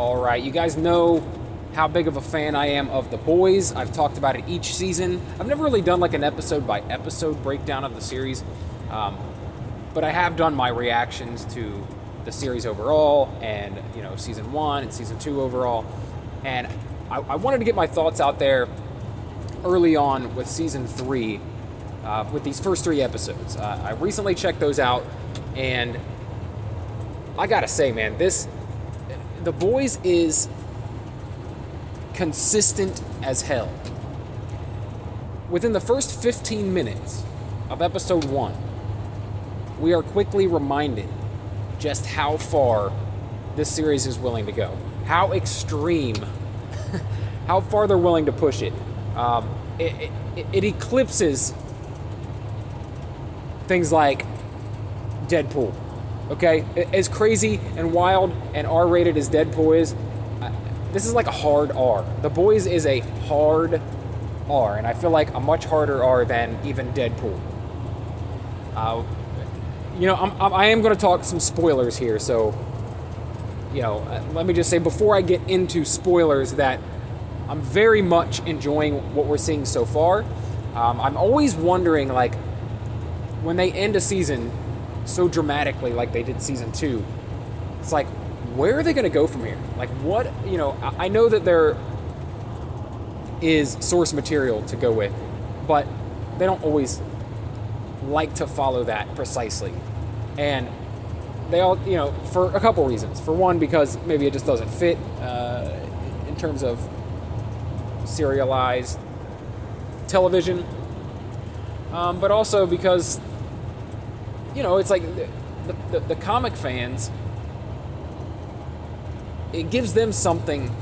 All right, you guys know how big of a fan I am of The Boys. I've talked about it each season. I've never really done like an episode by episode breakdown of the series, um, but I have done my reactions to the series overall and, you know, season one and season two overall. And I, I wanted to get my thoughts out there early on with season three, uh, with these first three episodes. Uh, I recently checked those out, and I gotta say, man, this The Boys is consistent as hell. Within the first 15 minutes of episode one, we are quickly reminded just how far this series is willing to go, how extreme, how far they're willing to push it. Um, it, it, it eclipses things like Deadpool. Okay, as crazy and wild and R-rated as Deadpool is, this is like a hard R. The Boys is a hard R, and I feel like a much harder R than even Deadpool. Uh, you know, I'm, I'm I am going to talk some spoilers here, so you know, uh, let me just say before I get into spoilers that I'm very much enjoying what we're seeing so far. Um, I'm always wondering, like, when they end a season so dramatically, like they did season two, it's like, where are they going to go from here? Like, what, you know, I know that there is source material to go with, but they don't always like to follow that precisely. And they all, you know, for a couple reasons. For one, because maybe it just doesn't fit uh, in terms of serialized television, um, but also because, you know, it's like the, the, the comic fans it gives them something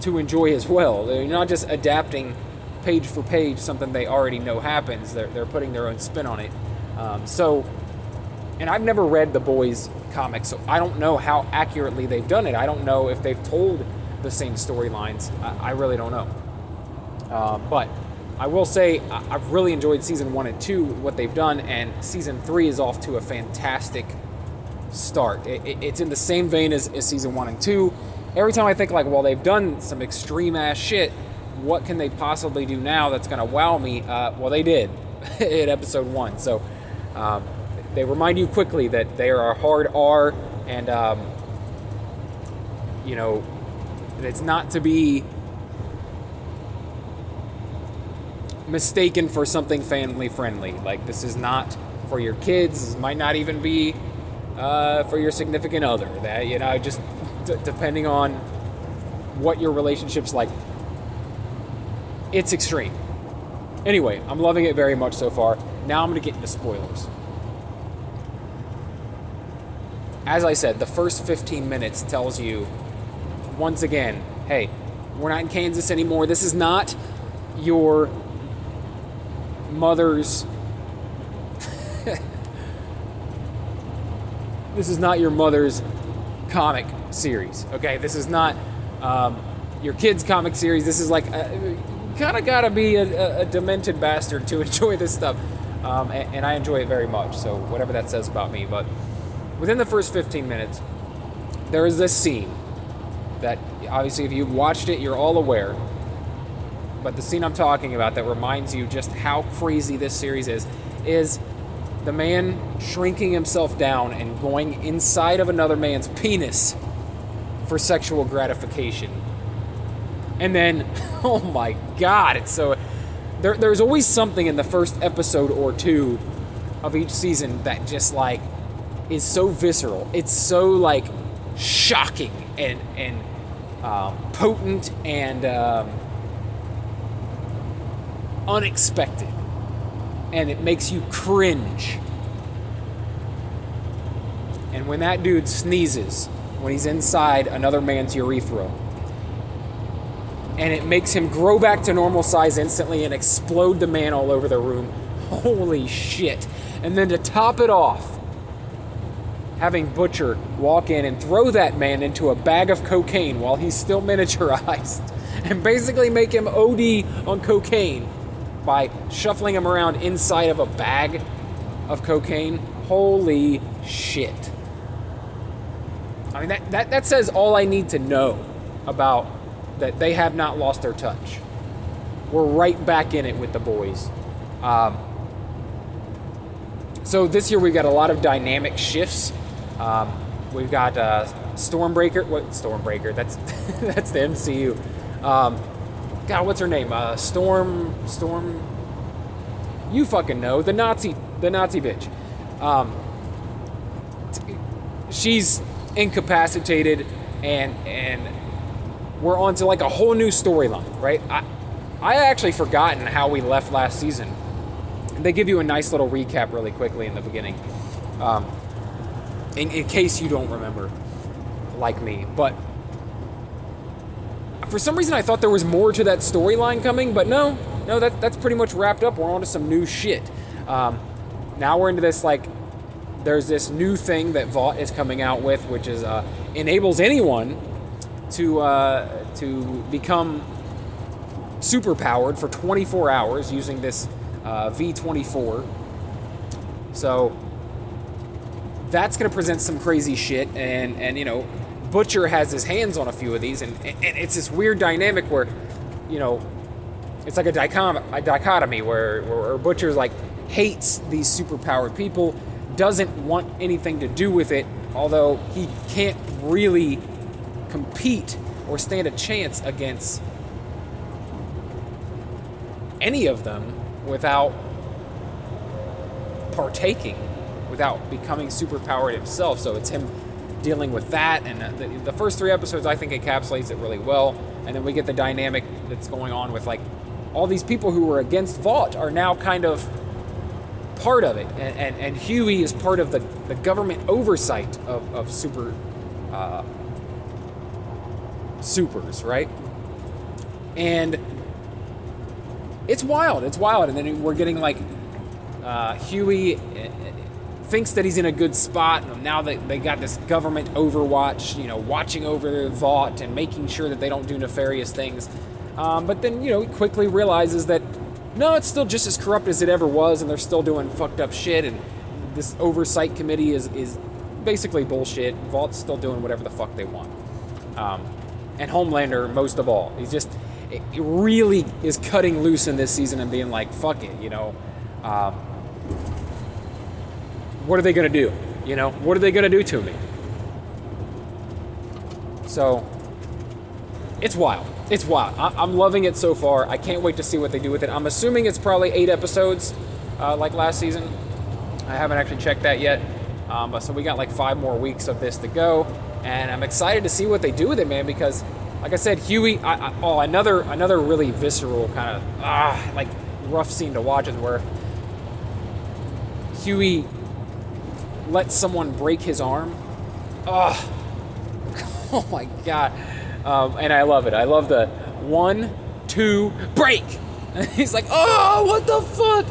to enjoy as well. They're not just adapting page for page something they already know happens. They're, they're putting their own spin on it. Um, so, and I've never read the boys' comics, so I don't know how accurately they've done it. I don't know if they've told the same storylines. I, I, really don't know. Uh, but I will say I've really enjoyed season one and two, what they've done, and season three is off to a fantastic start. It, it, it's in the same vein as, as season one and two. Every time I think like, well, they've done some extreme ass shit. What can they possibly do now that's gonna wow me? Uh, well, they did in episode one. So um, they remind you quickly that they are a hard R, and um, you know, it's not to be mistaken for something family friendly. Like this is not for your kids. This might not even be uh, for your significant other. That you know, just d- depending on what your relationship's like, it's extreme. Anyway, I'm loving it very much so far. Now I'm going to get into spoilers. As I said, the first 15 minutes tells you once again, hey, we're not in Kansas anymore. This is not your mother's this is not your mother's comic series. Okay, this is not um, your kid's comic series. This is like kind of got to be a, a, demented bastard to enjoy this stuff, um, and, and I enjoy it very much. So whatever that says about me, but within the first 15 minutes, there is this scene that obviously if you've watched it, you're all aware. But the scene I'm talking about that reminds you just how crazy this series is is the man shrinking himself down and going inside of another man's penis for sexual gratification. And then, oh my god, it's so. There, there's always something in the first episode or two of each season that just like is so visceral. It's so like shocking and and um, potent and um, unexpected and it makes you cringe. And when that dude sneezes, when he's inside another man's urethra, and it makes him grow back to normal size instantly and explode the man all over the room. Holy shit. And then to top it off, having Butcher walk in and throw that man into a bag of cocaine while he's still miniaturized and basically make him OD on cocaine by shuffling him around inside of a bag of cocaine. Holy shit. I mean, that, that, that says all I need to know about that they have not lost their touch. We're right back in it with the boys. Um, so this year we've got a lot of dynamic shifts. Um, we've got uh, Stormbreaker. What Stormbreaker? That's that's the MCU. Um, God, what's her name? Uh, Storm. Storm. You fucking know the Nazi. The Nazi bitch. Um, she's incapacitated, and and we're on to like a whole new storyline, right? I I actually forgotten how we left last season. They give you a nice little recap really quickly in the beginning, um, in, in case you don't remember, like me. But for some reason, I thought there was more to that storyline coming, but no, no, that, that's pretty much wrapped up. We're on to some new shit. Um, now we're into this like there's this new thing that Vought is coming out with, which is uh, enables anyone to uh, to become super powered for 24 hours using this uh, V24. So that's going to present some crazy shit, and and you know, Butcher has his hands on a few of these, and, and it's this weird dynamic where, you know, it's like a, dichom- a dichotomy where, where Butcher's like hates these superpowered people, doesn't want anything to do with it, although he can't really compete or stand a chance against any of them without partaking, without becoming superpowered himself. So it's him dealing with that. And the, the, first three episodes, I think, encapsulates it really well. And then we get the dynamic that's going on with like all these people who were against Vought are now kind of part of it. And, and, and Hughie is part of the, the government oversight of, of super. Uh, supers, right? And it's wild. It's wild. And then we're getting like uh, uh, thinks that he's in a good spot. Now that they got this government overwatch, you know, watching over the Vought and making sure that they don't do nefarious things. Um, but then, you know, he quickly realizes that no, it's still just as corrupt as it ever was, and they're still doing fucked up shit. And this oversight committee is is basically bullshit. Vought's still doing whatever the fuck they want. Um, and Homelander most of all. He's just it really is cutting loose in this season and being like, fuck it, you know. Um, what are they going to do? You know, what are they going to do to me? So, it's wild. It's wild. I- am loving it so far. I can't wait to see what they do with it. I'm assuming it's probably eight episodes, uh, like last season. I haven't actually checked that yet. Um, but so we got like five more weeks of this to go, and I'm excited to see what they do with it, man. Because like I said, Hughie. I, I, oh, another another really visceral kind of ah like rough scene to watch is where Hughie lets someone break his arm. Oh, oh my god! Um, and I love it. I love the one, two, break. He's like, oh, what the fuck?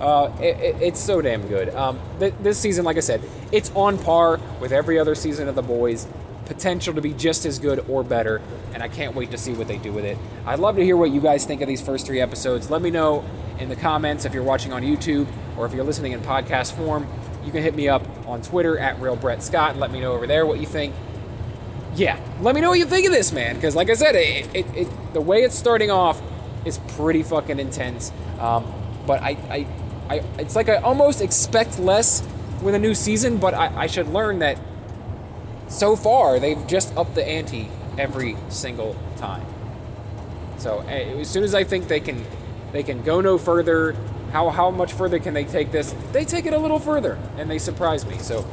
Uh, it, it, it's so damn good. Um, th- this season, like I said, it's on par with every other season of The Boys potential to be just as good or better, and I can't wait to see what they do with it. I'd love to hear what you guys think of these first three episodes. Let me know in the comments if you're watching on YouTube or if you're listening in podcast form. You can hit me up on Twitter at Real Brett Scott and let me know over there what you think. Yeah, let me know what you think of this, man, because like I said, it, it, it, the way it's starting off is pretty fucking intense. Um, but I, I, I, it's like I almost expect less with a new season, but I, I should learn that so far they've just upped the ante every single time. So as soon as I think they can they can go no further, how how much further can they take this? They take it a little further and they surprise me. So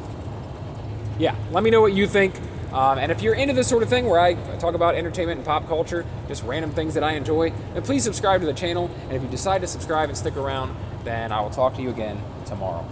yeah, let me know what you think. Um, and if you're into this sort of thing where I talk about entertainment and pop culture, just random things that I enjoy, then please subscribe to the channel. And if you decide to subscribe and stick around, then I will talk to you again tomorrow.